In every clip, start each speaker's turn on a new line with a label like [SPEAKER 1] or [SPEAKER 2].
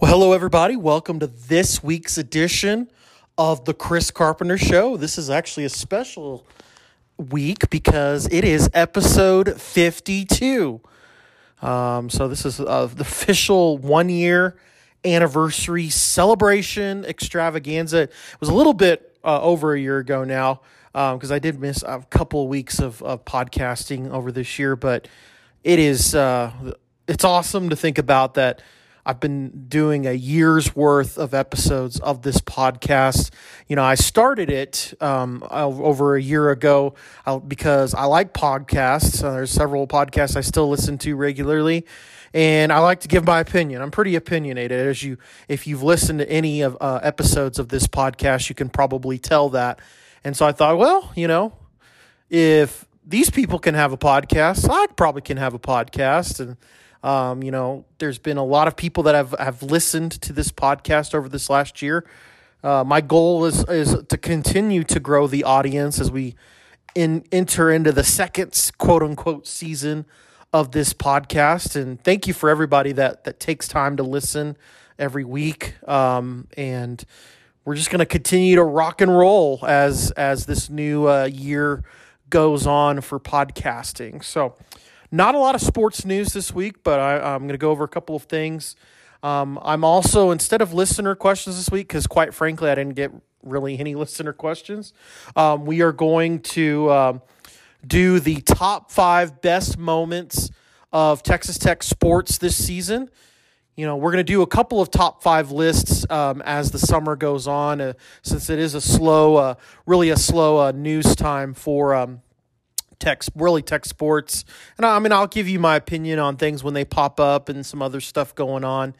[SPEAKER 1] Well, hello, everybody. Welcome to this week's edition of the Chris Carpenter Show. This is actually a special week because it is episode 52. Um, so, this is uh, the official one year anniversary celebration extravaganza. It was a little bit uh, over a year ago now because um, I did miss a couple weeks of, of podcasting over this year, but it is uh, it's awesome to think about that I've been doing a year's worth of episodes of this podcast. You know, I started it um, over a year ago uh, because I like podcasts. Uh, there's several podcasts I still listen to regularly, and I like to give my opinion. I'm pretty opinionated, as you if you've listened to any of uh, episodes of this podcast, you can probably tell that. And so I thought, well, you know, if these people can have a podcast, I probably can have a podcast, and um, you know, there's been a lot of people that have, have listened to this podcast over this last year. Uh, my goal is is to continue to grow the audience as we in, enter into the second quote unquote season of this podcast. And thank you for everybody that that takes time to listen every week. Um, and we're just going to continue to rock and roll as as this new uh, year goes on for podcasting. So. Not a lot of sports news this week, but I, am going to go over a couple of things. Um, I'm also, instead of listener questions this week, because quite frankly, I didn't get really any listener questions, um, we are going to um, do the top five best moments of Texas Tech sports this season. You know, we're going to do a couple of top five lists um, as the summer goes on, uh, since it is a slow, uh, really a slow uh, news time for um, tech, really tech sports. And I, mean, I'll give you my opinion on things when they pop up and some other stuff going on.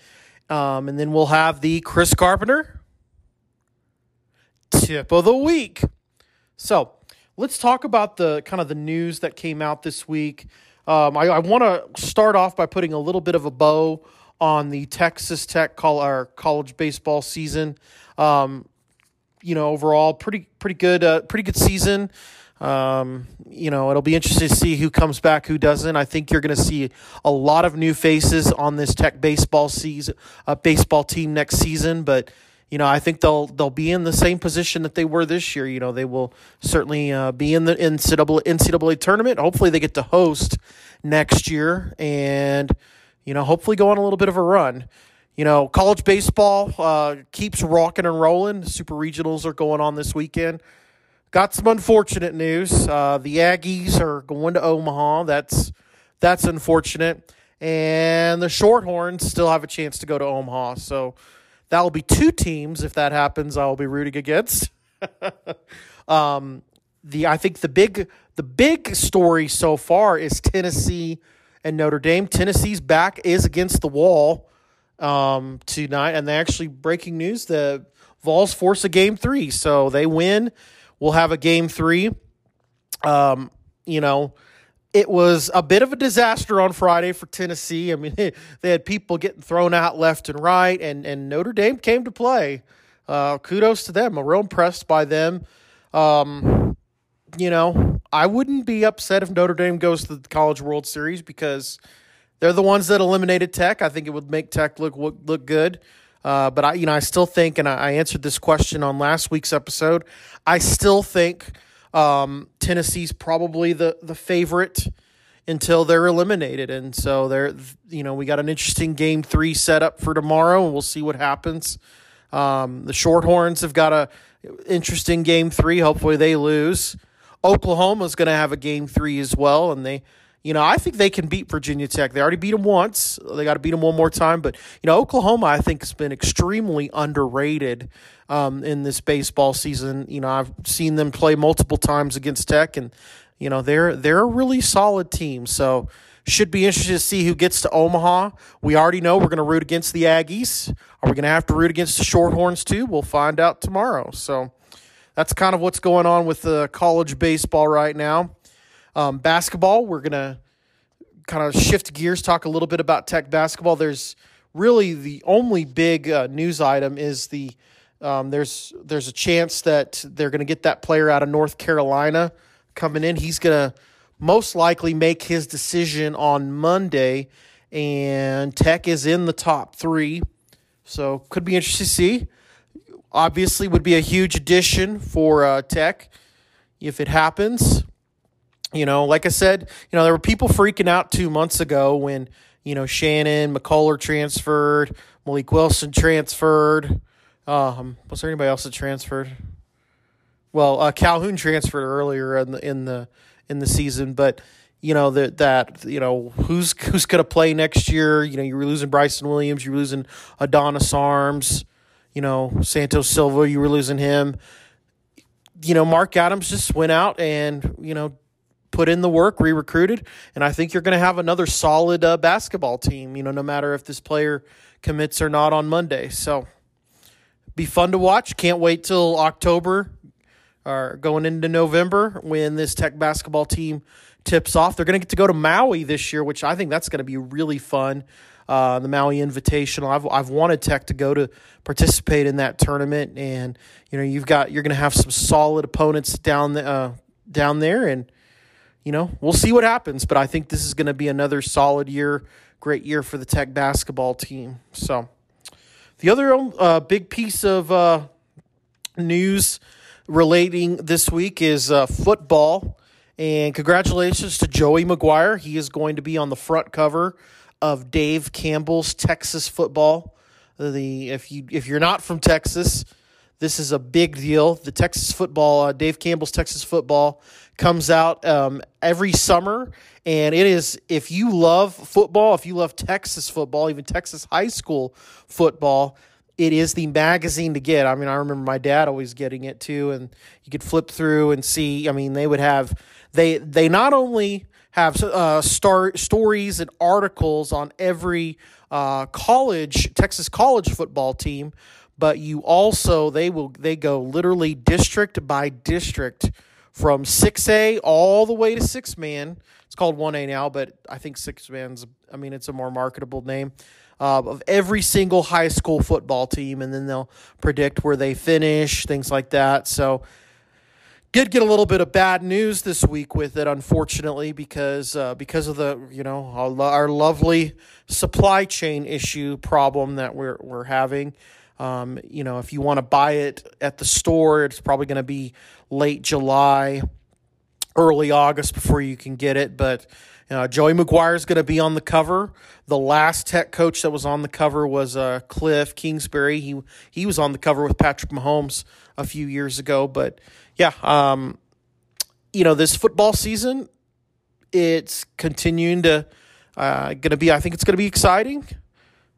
[SPEAKER 1] Um, and then we'll have the Chris Carpenter tip of the week. So let's talk about the kind of the news that came out this week. Um, I, I want to start off by putting a little bit of a bow on the Texas Tech call, our college baseball season. Um, you know, overall, pretty pretty good, uh, pretty good season. Um, you know, it'll be interesting to see who comes back, who doesn't. I think you're going to see a lot of new faces on this Tech baseball season, uh, baseball team next season. But you know, I think they'll they'll be in the same position that they were this year. You know, they will certainly uh, be in the NCAA, NCAA tournament. Hopefully, they get to host next year, and you know, hopefully go on a little bit of a run. You know, college baseball uh, keeps rocking and rolling. Super regionals are going on this weekend. Got some unfortunate news. Uh, the Aggies are going to Omaha. That's that's unfortunate. And the Shorthorns still have a chance to go to Omaha. So that will be two teams if that happens. I will be rooting against. um, the I think the big the big story so far is Tennessee and Notre Dame. Tennessee's back is against the wall um, tonight, and they actually breaking news: the Vols force a game three, so they win We'll have a game three. Um, you know, it was a bit of a disaster on Friday for Tennessee. I mean, they had people getting thrown out left and right, and, and Notre Dame came to play. Uh, kudos to them. I'm real impressed by them. Um, you know, I wouldn't be upset if Notre Dame goes to the College World Series because they're the ones that eliminated Tech. I think it would make Tech look look, look good. Uh, but I, you know, I still think, and I, I, answered this question on last week's episode. I still think um, Tennessee's probably the the favorite until they're eliminated, and so they're, you know, we got an interesting game three set up for tomorrow, and we'll see what happens. Um, the Shorthorns have got a interesting game three. Hopefully, they lose. Oklahoma's going to have a game three as well, and they you know, I think they can beat Virginia Tech. They already beat them once. They got to beat them one more time. But, you know, Oklahoma, I think, has been extremely underrated um, in this baseball season. You know, I've seen them play multiple times against Tech, and, you know, they're, they're a really solid team. So, should be interested to see who gets to Omaha. We already know we're going to root against the Aggies. Are we going to have to root against the Shorthorns too? We'll find out tomorrow. So, that's kind of what's going on with the college baseball right now. Um, basketball, we're going to kind of shift gears, talk a little bit about tech basketball. There's really the only big uh, news item is the um, there's there's a chance that they're going to get that player out of North Carolina coming in. He's going to most likely make his decision on Monday, and Tech is in the top three. So could be interesting to see. Obviously, would be a huge addition for uh, Tech if it happens. You know, like I said, you know there were people freaking out two months ago when you know Shannon McCullar transferred, Malik Wilson transferred. Um, was there anybody else that transferred? Well, uh, Calhoun transferred earlier in the in the in the season, but you know that that you know who's who's going to play next year. You know, you were losing Bryson Williams, you were losing Adonis Arms, you know Santos Silva, you were losing him. You know, Mark Adams just went out and you know put in the work, re-recruited, and I think you're going to have another solid uh, basketball team. You know, no matter if this player commits or not on Monday. So, be fun to watch. Can't wait till October or going into November when this Tech basketball team tips off. They're going to get to go to Maui this year, which I think that's going to be really fun. Uh, the Maui Invitational. I've I've wanted Tech to go to participate in that tournament, and you know you've got you're going to have some solid opponents down the, uh, down there, and you know we'll see what happens. But I think this is going to be another solid year, great year for the Tech basketball team. So the other uh, big piece of uh, news relating this week is uh, football. And congratulations to Joey McGuire. He is going to be on the front cover of Dave Campbell's Texas Football. The if you if you're not from Texas, this is a big deal. The Texas Football, uh, Dave Campbell's Texas Football, comes out um, every summer, and it is if you love football, if you love Texas football, even Texas high school football, it is the magazine to get. I mean, I remember my dad always getting it too, and you could flip through and see. I mean, they would have they they not only have uh, star, stories and articles on every uh, college Texas college football team, but you also they will they go literally district by district from six A all the way to six man. It's called one A now, but I think six man's. I mean, it's a more marketable name. Uh, of every single high school football team, and then they'll predict where they finish, things like that. So did get a little bit of bad news this week with it, unfortunately, because uh, because of the you know our lovely supply chain issue problem that we're we're having. Um, you know, if you want to buy it at the store, it's probably going to be late July, early August before you can get it. But uh, Joey McGuire is going to be on the cover. The last Tech coach that was on the cover was uh, Cliff Kingsbury. He he was on the cover with Patrick Mahomes a few years ago, but yeah, um, you know, this football season, it's continuing to uh, going to be. I think it's going to be exciting.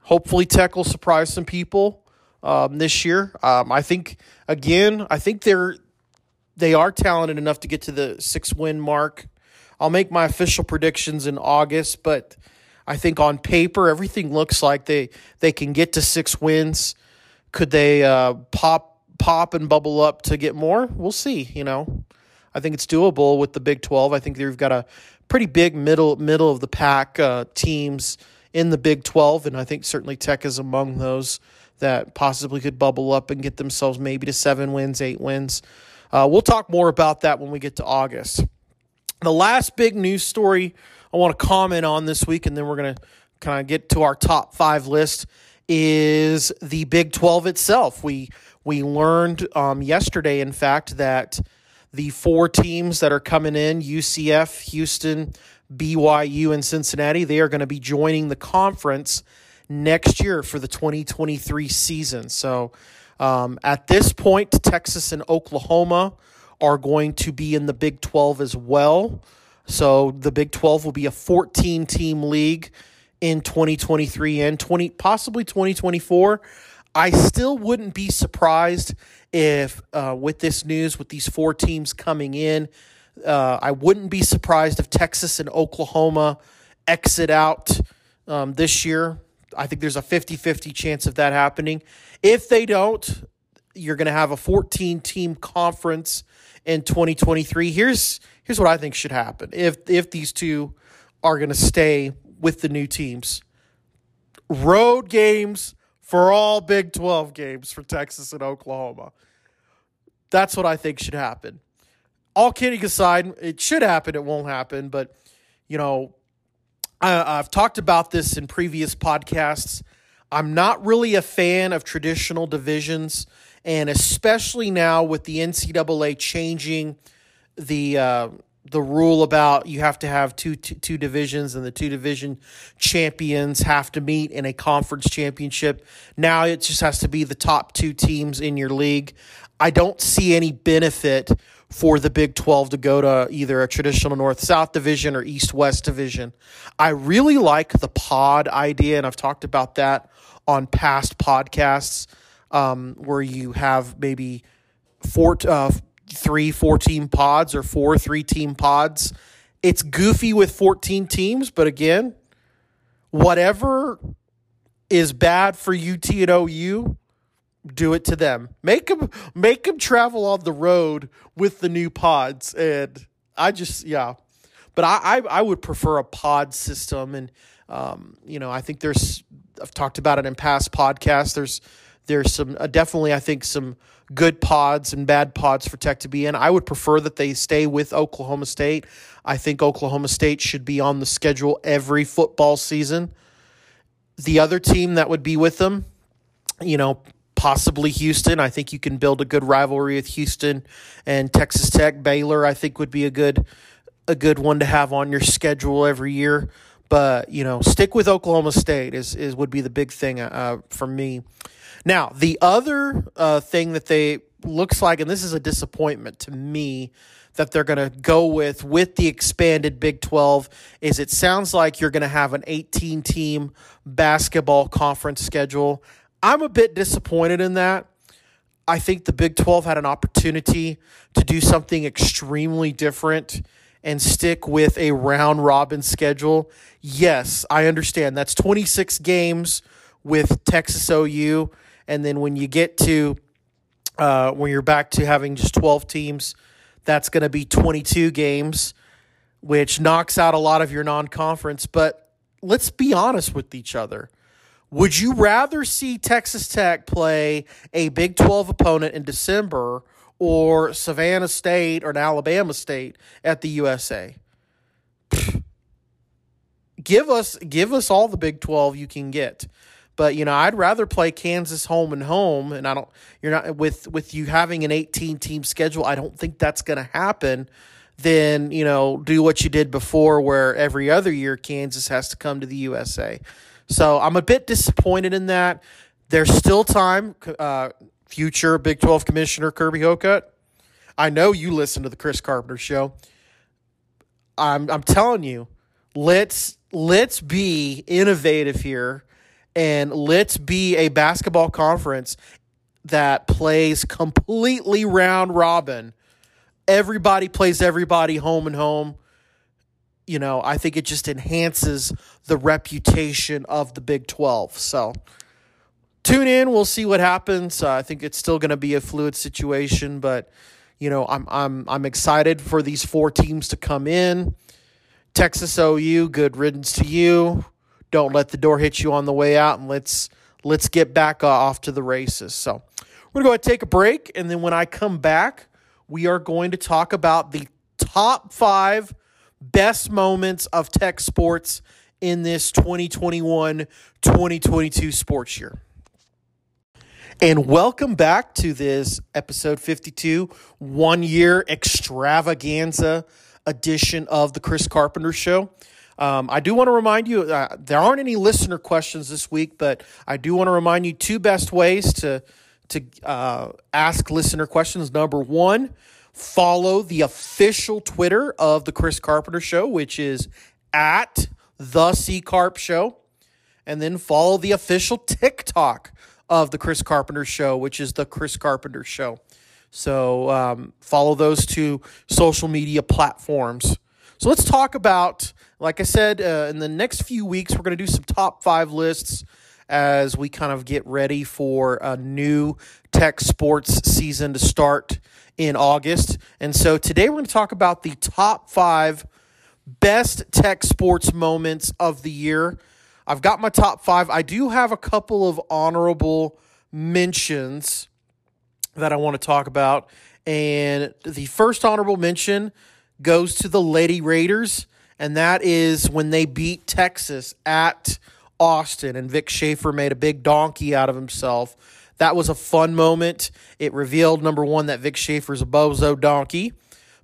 [SPEAKER 1] Hopefully, Tech will surprise some people um, this year. Um, I think again, I think they're they are talented enough to get to the six win mark. I'll make my official predictions in August, but I think on paper everything looks like they they can get to six wins. Could they uh, pop pop and bubble up to get more? We'll see. You know, I think it's doable with the Big Twelve. I think they've got a pretty big middle middle of the pack uh, teams in the Big Twelve, and I think certainly Tech is among those that possibly could bubble up and get themselves maybe to seven wins, eight wins. Uh, we'll talk more about that when we get to August. The last big news story I want to comment on this week, and then we're going to kind of get to our top five list, is the Big 12 itself. We we learned um, yesterday, in fact, that the four teams that are coming in UCF, Houston, BYU, and Cincinnati they are going to be joining the conference next year for the 2023 season. So um, at this point, Texas and Oklahoma are going to be in the Big 12 as well. So the Big 12 will be a 14 team league in 2023 and 20 possibly 2024. I still wouldn't be surprised if, uh, with this news, with these four teams coming in, uh, I wouldn't be surprised if Texas and Oklahoma exit out um, this year. I think there's a 50 50 chance of that happening. If they don't, you're going to have a 14 team conference in 2023. Here's here's what I think should happen if if these two are going to stay with the new teams. Road games for all Big 12 games for Texas and Oklahoma. That's what I think should happen. All kidding aside, it should happen. It won't happen, but you know, I, I've talked about this in previous podcasts. I'm not really a fan of traditional divisions, and especially now with the NCAA changing the uh, the rule about you have to have two, two, two divisions and the two division champions have to meet in a conference championship. Now it just has to be the top two teams in your league. I don't see any benefit for the Big 12 to go to either a traditional North South division or East West division. I really like the pod idea, and I've talked about that on past podcasts um, where you have maybe four, uh, three four team pods or four three team pods. It's goofy with 14 teams, but again, whatever is bad for UT and OU, do it to them. Make them make them travel on the road with the new pods, and I just yeah. But I I, I would prefer a pod system, and um, you know I think there's I've talked about it in past podcasts. There's there's some uh, definitely I think some good pods and bad pods for Tech to be in. I would prefer that they stay with Oklahoma State. I think Oklahoma State should be on the schedule every football season. The other team that would be with them, you know, possibly Houston. I think you can build a good rivalry with Houston and Texas Tech. Baylor, I think, would be a good a good one to have on your schedule every year. But you know, stick with Oklahoma State is is would be the big thing uh, for me. Now, the other uh, thing that they looks like, and this is a disappointment to me, that they're going to go with with the expanded Big 12 is it sounds like you're going to have an 18 team basketball conference schedule. I'm a bit disappointed in that. I think the Big 12 had an opportunity to do something extremely different and stick with a round robin schedule. Yes, I understand. That's 26 games with Texas OU and then when you get to uh, when you're back to having just 12 teams, that's going to be 22 games, which knocks out a lot of your non conference. But let's be honest with each other. Would you rather see Texas Tech play a Big 12 opponent in December or Savannah State or an Alabama State at the USA? Give us give us all the Big 12 you can get. But you know, I'd rather play Kansas home and home, and I don't. You're not with with you having an 18 team schedule. I don't think that's going to happen. Then you know, do what you did before, where every other year Kansas has to come to the USA. So I'm a bit disappointed in that. There's still time. Uh, future Big 12 Commissioner Kirby Hocutt. I know you listen to the Chris Carpenter show. I'm I'm telling you, let's let's be innovative here and let's be a basketball conference that plays completely round robin. Everybody plays everybody home and home. You know, I think it just enhances the reputation of the Big 12. So tune in. We'll see what happens. Uh, I think it's still going to be a fluid situation, but you know, I'm I'm I'm excited for these four teams to come in. Texas OU, good riddance to you don't let the door hit you on the way out and let's let's get back uh, off to the races. So we're going to go ahead and take a break. And then when I come back, we are going to talk about the top five best moments of tech sports in this 2021 2022 sports year. And welcome back to this episode 52, one year extravaganza edition of the Chris Carpenter Show. Um, I do want to remind you uh, there aren't any listener questions this week, but I do want to remind you two best ways to to uh, ask listener questions. Number one, follow the official Twitter of the Chris Carpenter Show, which is at the C Carp Show, and then follow the official TikTok of the Chris Carpenter Show, which is the Chris Carpenter Show. So um, follow those two social media platforms. So let's talk about, like I said, uh, in the next few weeks, we're going to do some top five lists as we kind of get ready for a new tech sports season to start in August. And so today we're going to talk about the top five best tech sports moments of the year. I've got my top five. I do have a couple of honorable mentions that I want to talk about. And the first honorable mention goes to the Lady Raiders and that is when they beat Texas at Austin, and Vic Schaefer made a big donkey out of himself. That was a fun moment. It revealed number one that Vic Schaefer's a bozo donkey.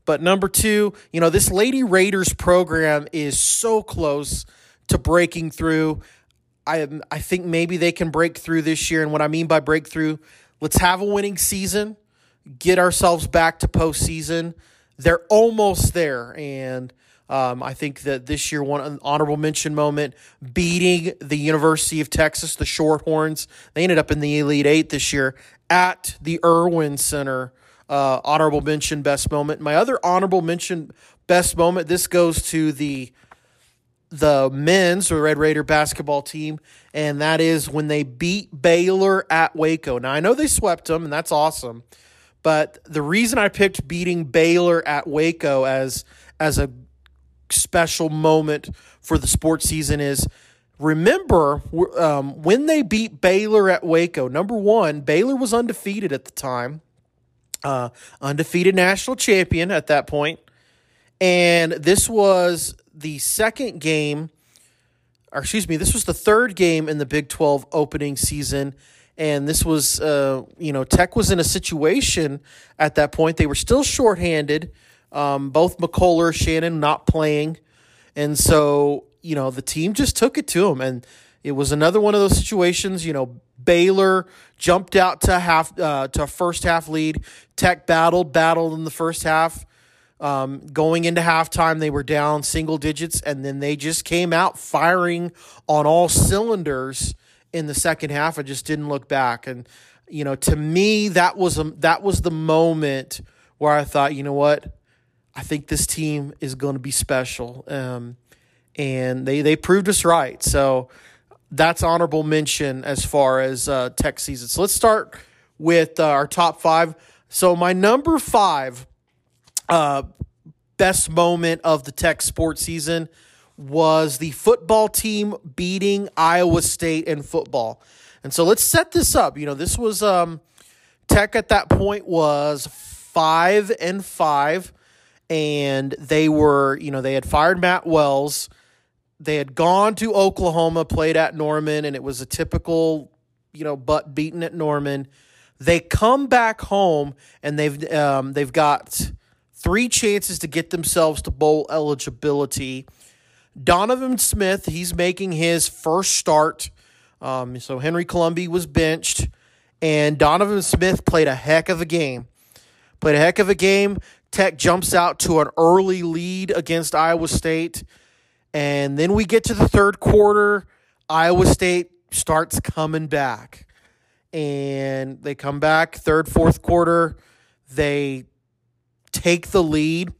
[SPEAKER 1] But number two, you know, this Lady Raiders program is so close to breaking through. I I think maybe they can break through this year. And what I mean by breakthrough, let's have a winning season, get ourselves back to postseason. They're almost there, and um, I think that this year, one honorable mention moment, beating the University of Texas, the Shorthorns. They ended up in the Elite Eight this year at the Erwin Center. Uh, honorable mention, best moment. My other honorable mention, best moment. This goes to the the men's or Red Raider basketball team, and that is when they beat Baylor at Waco. Now I know they swept them, and that's awesome. But the reason I picked beating Baylor at Waco as as a special moment for the sports season is remember um, when they beat Baylor at Waco. Number one, Baylor was undefeated at the time, uh, undefeated national champion at that point, and this was the second game. Or excuse me, this was the third game in the Big Twelve opening season. And this was, uh, you know, Tech was in a situation at that point. They were still shorthanded. Um, both McCullar, Shannon not playing. And so, you know, the team just took it to them. And it was another one of those situations, you know, Baylor jumped out to half uh, to a first half lead. Tech battled, battled in the first half. Um, going into halftime, they were down single digits, and then they just came out firing on all cylinders in the second half. I just didn't look back, and you know, to me, that was a, that was the moment where I thought, you know what, I think this team is going to be special. Um, and they, they proved us right. So that's honorable mention as far as uh, Tech season. So let's start with uh, our top five. So my number five uh, best moment of the Tech sports season was the football team beating Iowa State in football. And so let's set this up. You know, this was um, Tech at that point was five and five and they were, you know, they had fired Matt Wells. They had gone to Oklahoma, played at Norman, and it was a typical, you know, butt beaten at Norman. They come back home and they've um, they've got three chances to get themselves to bowl eligibility. Donovan Smith, he's making his first start. Um, so Henry Colombi was benched, and Donovan Smith played a heck of a game. Played a heck of a game. Tech jumps out to an early lead against Iowa State. And then we get to the third quarter. Iowa State starts coming back. And they come back third, fourth quarter. They take the lead.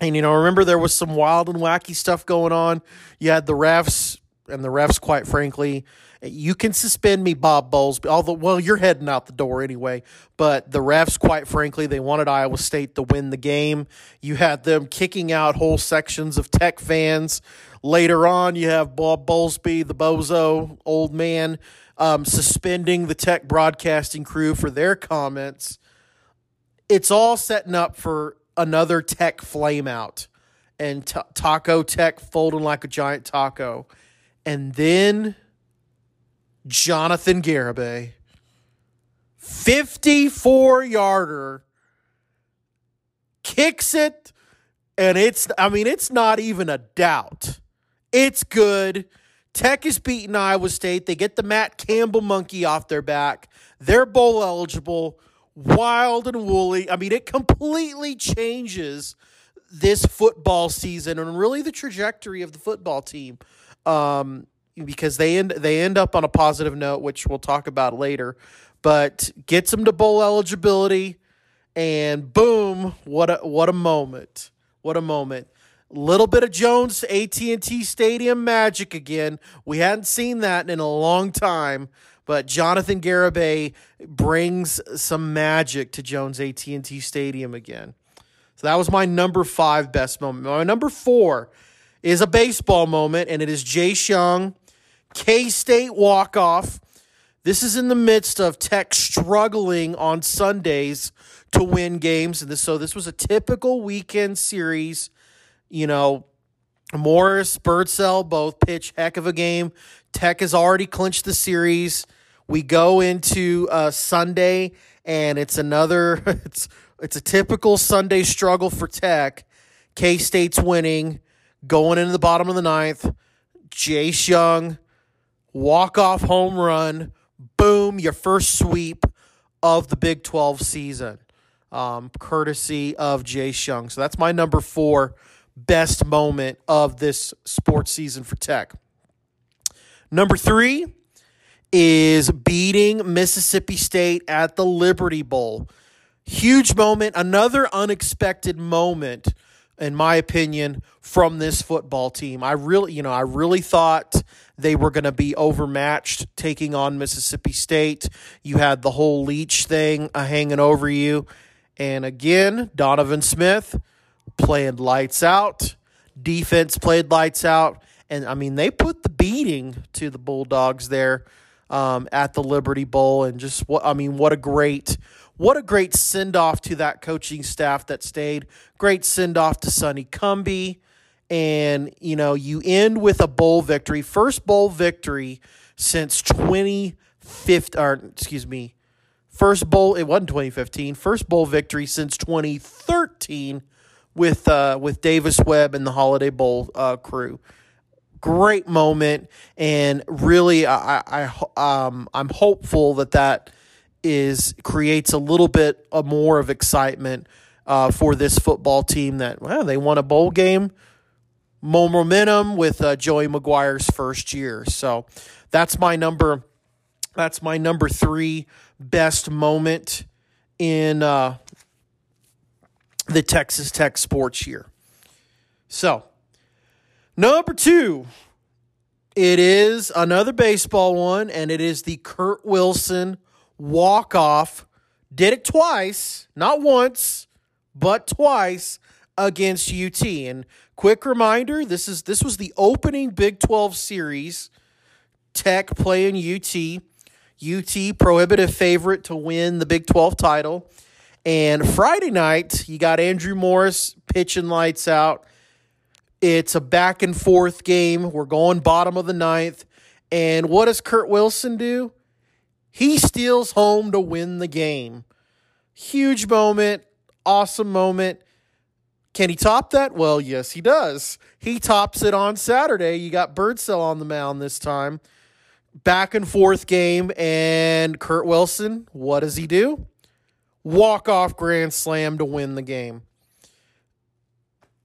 [SPEAKER 1] And, you know, remember there was some wild and wacky stuff going on. You had the refs, and the refs, quite frankly, you can suspend me, Bob Bowles. Although, well, you're heading out the door anyway. But the refs, quite frankly, they wanted Iowa State to win the game. You had them kicking out whole sections of Tech fans. Later on, you have Bob Bowlesby, the bozo old man, um, suspending the Tech broadcasting crew for their comments. It's all setting up for another Tech flameout and t- Taco Tech folding like a giant taco. And then Jonathan Garibay. 54 yarder. Kicks it. And it's, I mean, it's not even a doubt. It's good. Tech is beating Iowa State. They get the Matt Campbell monkey off their back. They're bowl eligible. Wild and woolly. I mean, it completely changes this football season and really the trajectory of the football team. Um, because they end they end up on a positive note, which we'll talk about later. But gets them to bowl eligibility, and boom! What a what a moment! What a moment! Little bit of Jones AT and T Stadium magic again. We hadn't seen that in a long time, but Jonathan Garibay brings some magic to Jones AT and T Stadium again. So that was my number five best moment. My number four is a baseball moment, and it is Jace Jung K State walk off. This is in the midst of Tech struggling on Sundays to win games. And this, so this was a typical weekend series, you know, Morris, Birdsell both pitch heck of a game. Tech has already clinched the series. We go into uh, Sunday, and it's another. It's it's a typical Sunday struggle for Tech. K State's winning, going into the bottom of the ninth. Jace Jung, walk off home run, boom, your first sweep of the Big 12 season, um, courtesy of Jace Jung. So that's my number four best moment of this sports season for Tech. Number three is beating Mississippi State at the Liberty Bowl. Huge moment, another unexpected moment, in my opinion, from this football team. I really, you know, I really thought they were going to be overmatched taking on Mississippi State. You had the whole Leach thing uh, hanging over you. And again, Donovan Smith playing lights out. Defense played lights out. And I mean, they put the beating to the Bulldogs there um, at the Liberty Bowl. And just what, I mean, what a great what a great send off to that coaching staff that stayed. Great send off to Sonny Cumbie. And, you know, you end with a bowl victory, first bowl victory since 2015, or excuse me, first bowl, it wasn't 2015, first bowl victory since 2013 with, uh, with Davis Webb and the Holiday Bowl uh, crew. Great moment and really I, I um I'm hopeful that that is creates a little bit of more of excitement uh, for this football team that well they won a bowl game momentum with uh, Joey McGuire's first year so that's my number that's my number three best moment in uh, the Texas Tech sports year so number two it is another baseball one and it is the Kurt Wilson walk off. Did it twice, not once, but twice against UT. And quick reminder, this is this was the opening Big 12 series. Tech playing UT. UT prohibitive favorite to win the Big 12 title. And Friday night, you got Andrew Morris pitching lights out. It's a back and forth game. We're going bottom of the ninth. And what does Kurt Wilson do? He steals home to win the game. Huge moment, awesome moment. Can he top that? Well, yes, he does. He tops it on Saturday. You got Birdsell on the mound this time. Back and forth game, and Kurt Wilson, what does he do? Walk off grand slam to win the game.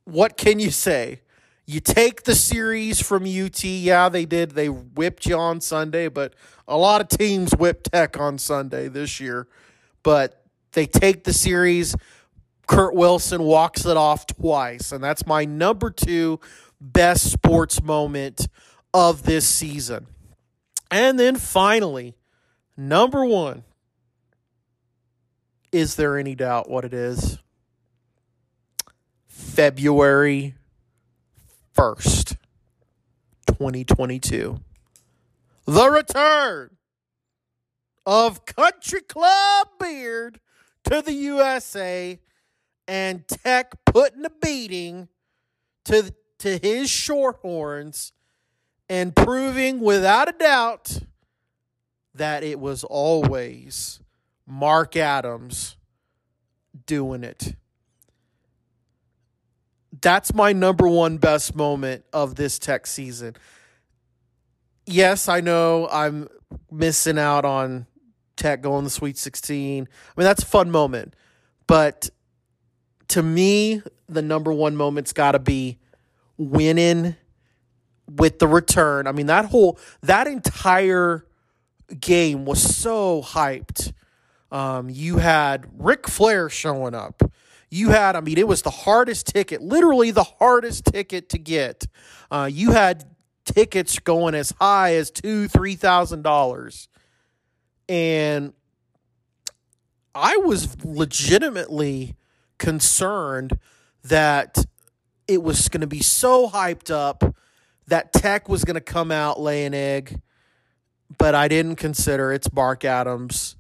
[SPEAKER 1] What can you say? You take the series from UT. Yeah, they did. They whipped you on Sunday, but a lot of teams whipped Tech on Sunday this year. But they take the series. Kurt Wilson walks it off twice. And that's my number two best sports moment of this season. And then finally, number one. Is there any doubt what it is? February 1st, 2022. The return of Country Club Beard to the USA and Tech putting a beating to, to his Shorthorns and proving without a doubt that it was always Mark Adams doing it that's my number one best moment of this tech season. Yes, I know I'm missing out on tech going the Sweet 16. I mean, that's a fun moment. But to me, the number one moment's got to be winning with the return. I mean, that whole, that entire game was so hyped. Um, you had Ric Flair showing up you had, I mean, it was the hardest ticket, literally the hardest ticket to get. Uh, you had tickets going as high as two, three thousand dollars, and I was legitimately concerned that it was going to be so hyped up that Tech was going to come out lay an egg, but I didn't consider it's Mark Adams.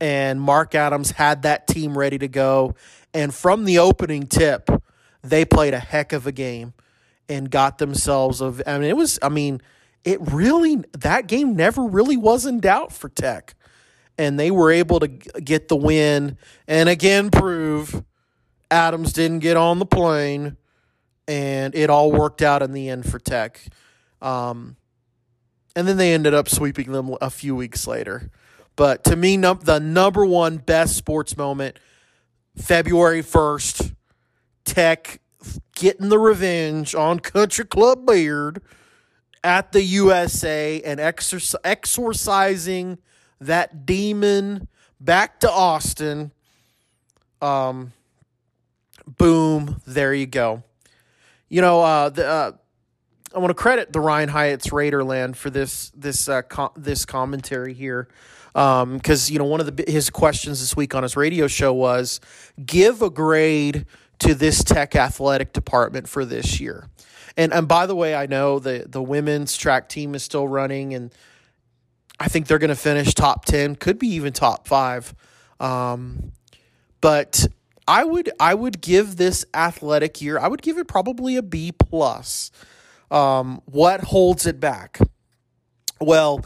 [SPEAKER 1] And Mark Adams had that team ready to go. And from the opening tip, they played a heck of a game. and got themselves of I mean it was I mean it really that game never really was in doubt for Tech. And they were able to get the win and again prove Adams didn't get on the plane and it all worked out in the end for Tech. Um, and then they ended up sweeping them a few weeks later. But to me, num- the number one best sports moment, February 1st, Tech getting the revenge on Country Club Beard at the USA and exorc- exorcising that demon back to Austin. Um, boom, there you go. You know, uh, the, uh, I want to credit the Ryan Hyatt's Raiderland for this this uh, com- this commentary here, because um, you know one of the his questions this week on his radio show was give a grade to this Tech athletic department for this year, and and by the way, I know the the women's track team is still running, and I think they're going to finish top ten, could be even top five, um, but I would I would give this athletic year I would give it probably a B plus. Um, what holds it back? Well,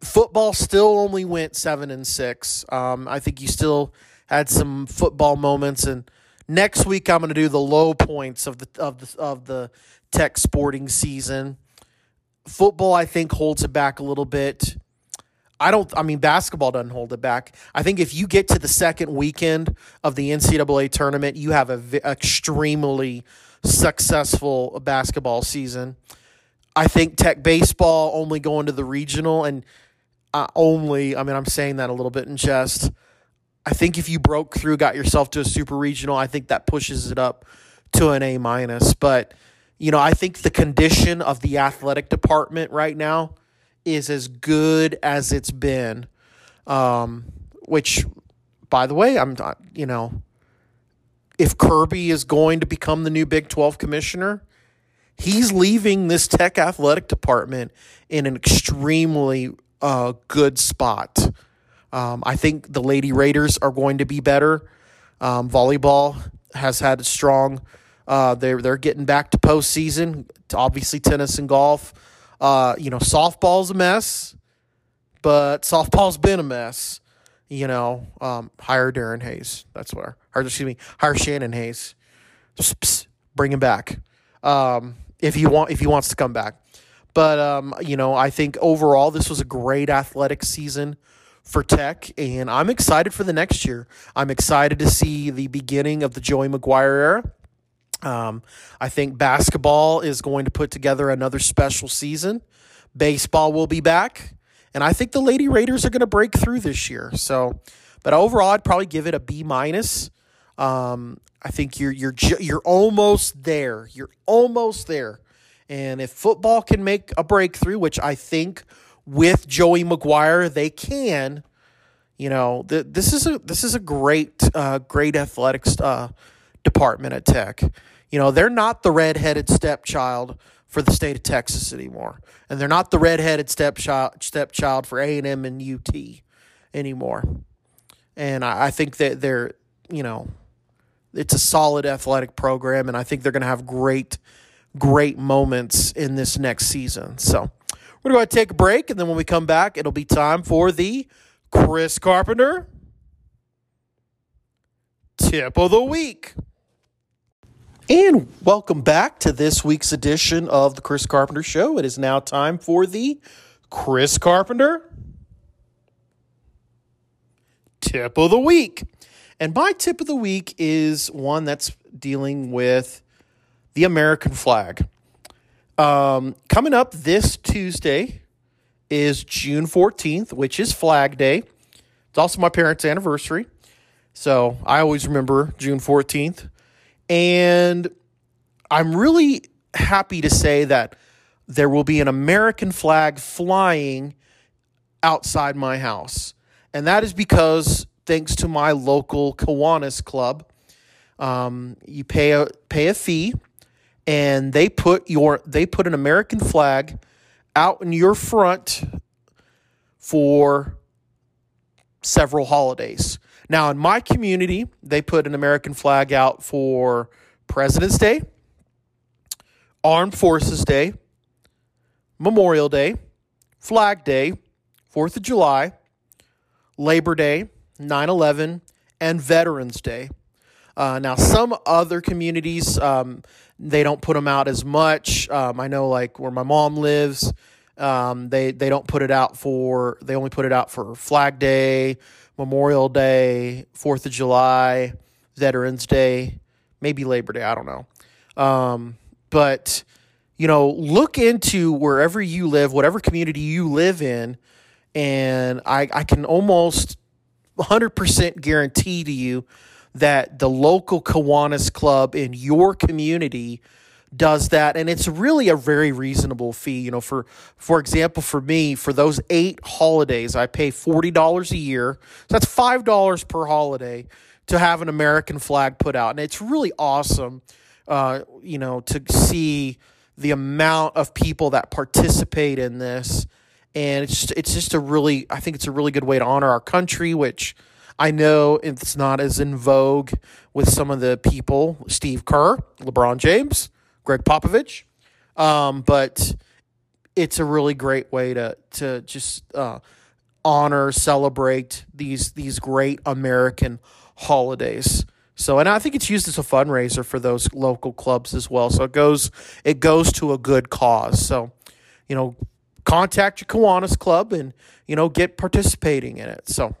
[SPEAKER 1] football still only went seven and six. Um, I think you still had some football moments, and next week I'm going to do the low points of the of the of the Tech sporting season. Football, I think, holds it back a little bit. I don't. I mean, basketball doesn't hold it back. I think if you get to the second weekend of the NCAA tournament, you have a v- extremely successful basketball season. I think Tech baseball only going to the regional and uh, only, I mean, I'm saying that a little bit in jest. I think if you broke through, got yourself to a super regional, I think that pushes it up to an A minus. But, you know, I think the condition of the athletic department right now is as good as it's been. Um, which, by the way, I'm, not, you know, if Kirby is going to become the new Big 12 commissioner, he's leaving this Tech athletic department in an extremely uh, good spot. Um, I think the Lady Raiders are going to be better. Um, volleyball has had a strong. Uh, they're they're getting back to postseason. Obviously, tennis and golf. Uh, you know, softball's a mess, but softball's been a mess you know, um, hire Darren Hayes. That's what, or excuse me, hire Shannon Hayes. Just pss, bring him back um, if he want if he wants to come back. But um, you know, I think overall this was a great athletic season for Tech, and I'm excited for the next year. I'm excited to see the beginning of the Joey McGuire era. Um, I think basketball is going to put together another special season. Baseball will be back. And I think the Lady Raiders are going to break through this year. So, but overall, I'd probably give it a B minus. Um, I think you're you're you're almost there. You're almost there. And if football can make a breakthrough, which I think with Joey McGuire they can, you know, th- this is a this is a great uh, great athletics uh, department at Tech. You know, they're not the redheaded stepchild for the state of Texas anymore, and they're not the redheaded stepchild stepchild for A and M and UT anymore. And I, I think that they're you know it's a solid athletic program, and I think they're going to have great great moments in this next season. So we're going to take a break, and then when we come back, it'll be time for the Chris Carpenter tip of the week. And welcome back to this week's edition of the Chris Carpenter Show. It is now time for the Chris Carpenter tip of the week. And my tip of the week is one that's dealing with the American flag. Um, coming up this Tuesday is June 14th, which is Flag Day. It's also my parents' anniversary. So I always remember June 14th. And I'm really happy to say that there will be an American flag flying outside my house. And that is because, thanks to my local Kiwanis club, um, you pay a pay a fee, and they put your they put an American flag out in your front for several holidays. Now, in my community, they put an American flag out for President's Day, Armed Forces Day, Memorial Day, Flag Day, 4th of July, Labor Day, 9 11, and Veterans Day. Uh, now, some other communities, um, they don't put them out as much. Um, I know, like where my mom lives, um, they they don't put it out for. They only put it out for Flag Day, Memorial Day, Fourth of July, Veterans Day, maybe Labor Day. I don't know. Um, but you know, look into wherever you live, whatever community you live in, and I I can almost 100% guarantee to you that the local Kiwanis club in your community does that and it's really a very reasonable fee. You know for for example for me for those eight holidays i pay $40 a year. So that's $5 per holiday to have an american flag put out and it's really awesome uh, you know to see the amount of people that participate in this. And it's just, it's just a really i think it's a really good way to honor our country which I know it's not as in vogue with some of the people, Steve Kerr, LeBron James, Gregg Popovich, um, but it's a really great way to to just uh, honor, celebrate these these great American holidays. So, and I think it's used as a fundraiser for those local clubs as well. So it goes it goes to a good cause. So, you know, contact your Kiwanis club and you know get participating in it. So.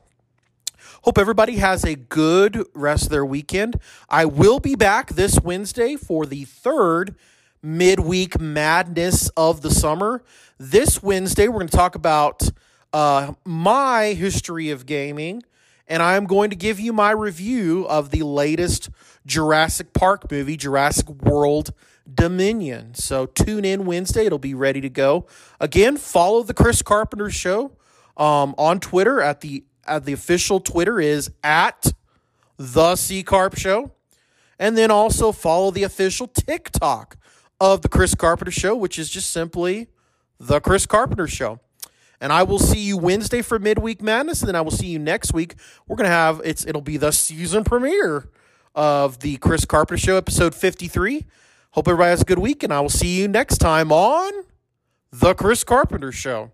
[SPEAKER 1] Hope everybody has a good rest of their weekend. I will be back this Wednesday for the third midweek madness of the summer. This Wednesday, we're going to talk about uh, my history of gaming, and I'm going to give you my review of the latest Jurassic Park movie, Jurassic World Dominion. So tune in Wednesday, it'll be ready to go. Again, follow the Chris Carpenter Show um, on Twitter at the uh, the official Twitter is at the C Carp Show. And then also follow the official TikTok of the Chris Carpenter Show, which is just simply the Chris Carpenter Show. And I will see you Wednesday for midweek madness, and then I will see you next week. We're gonna have it's it'll be the season premiere of the Chris Carpenter Show, episode 53. Hope everybody has a good week, and I will see you next time on the Chris Carpenter Show.